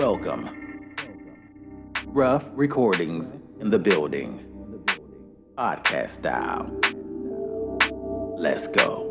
Welcome. Rough recordings in the building. Podcast style. Let's go.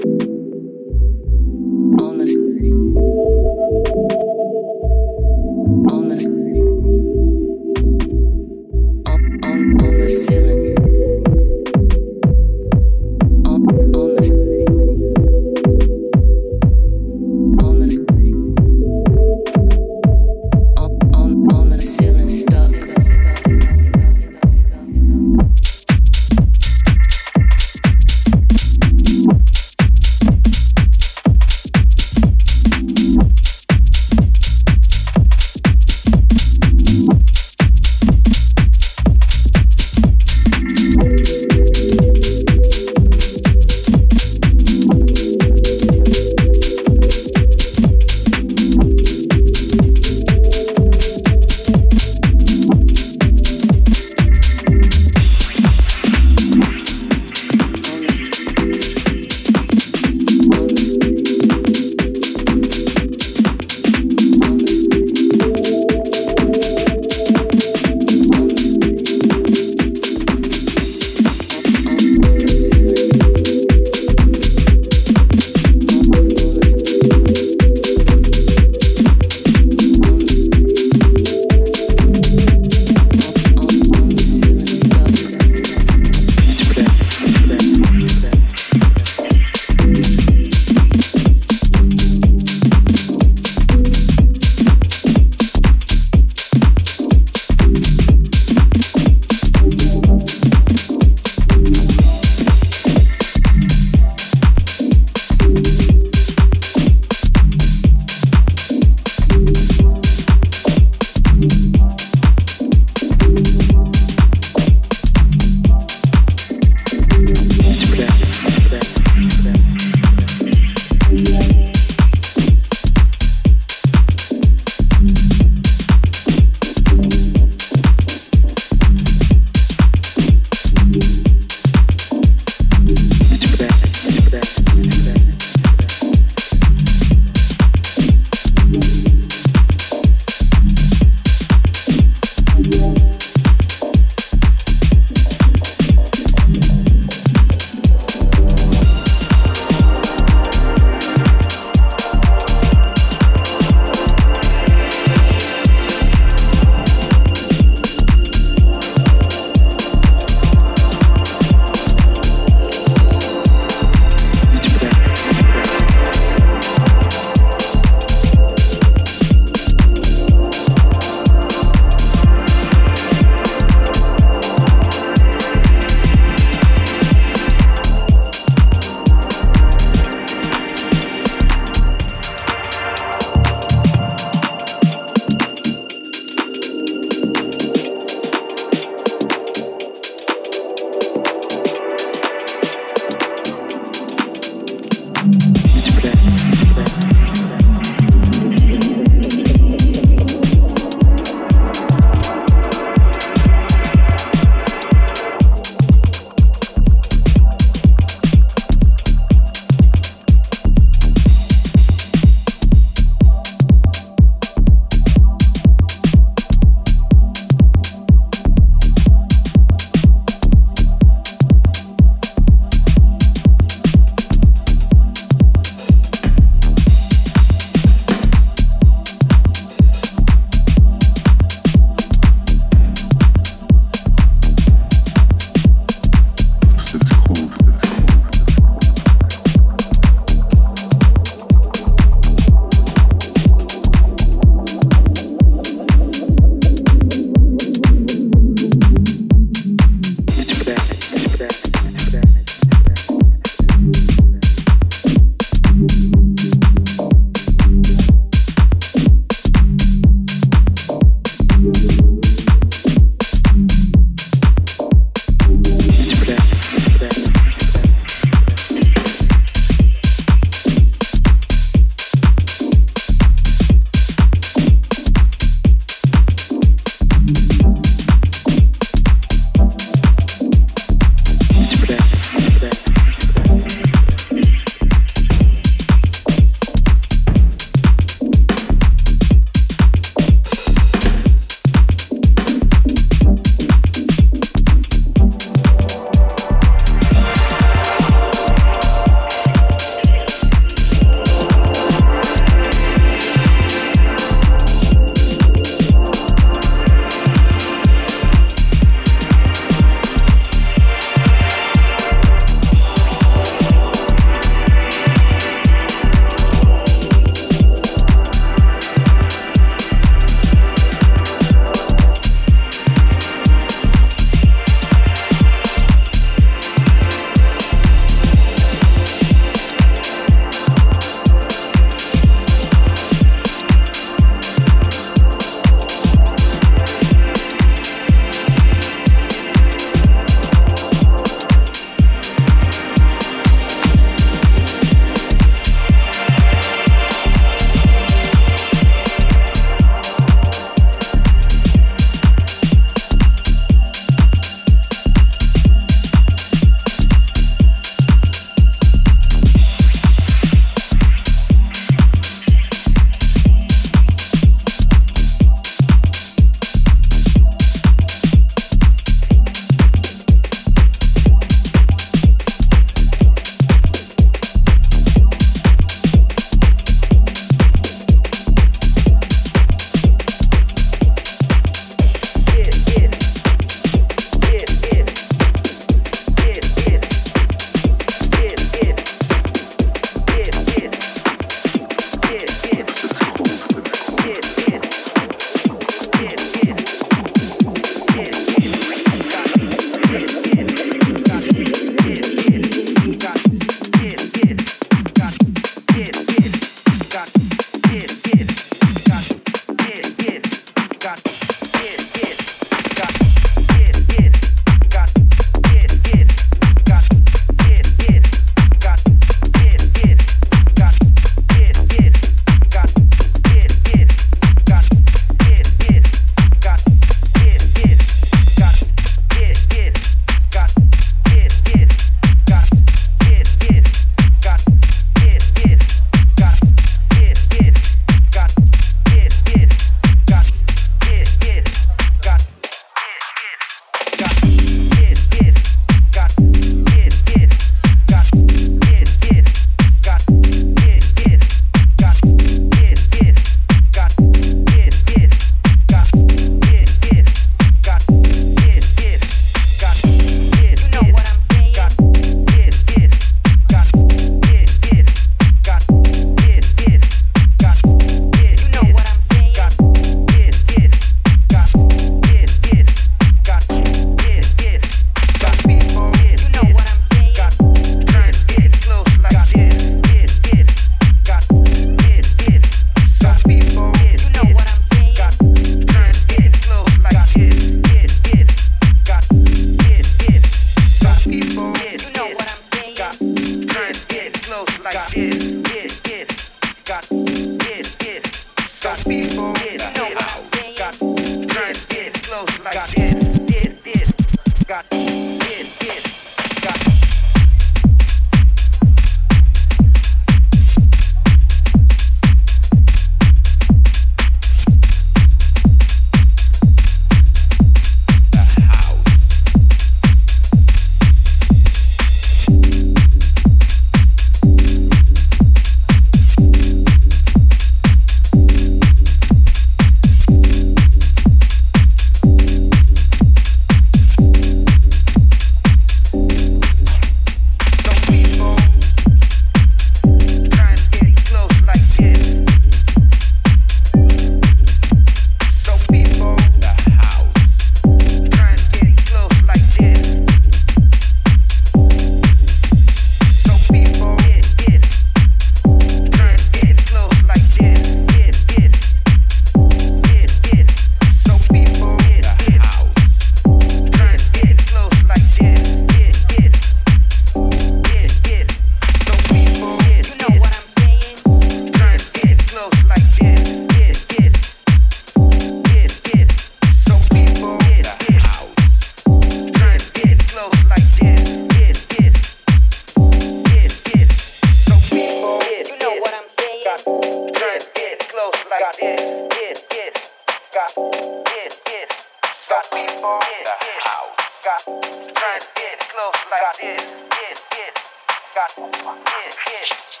This,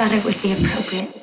thought it would be appropriate.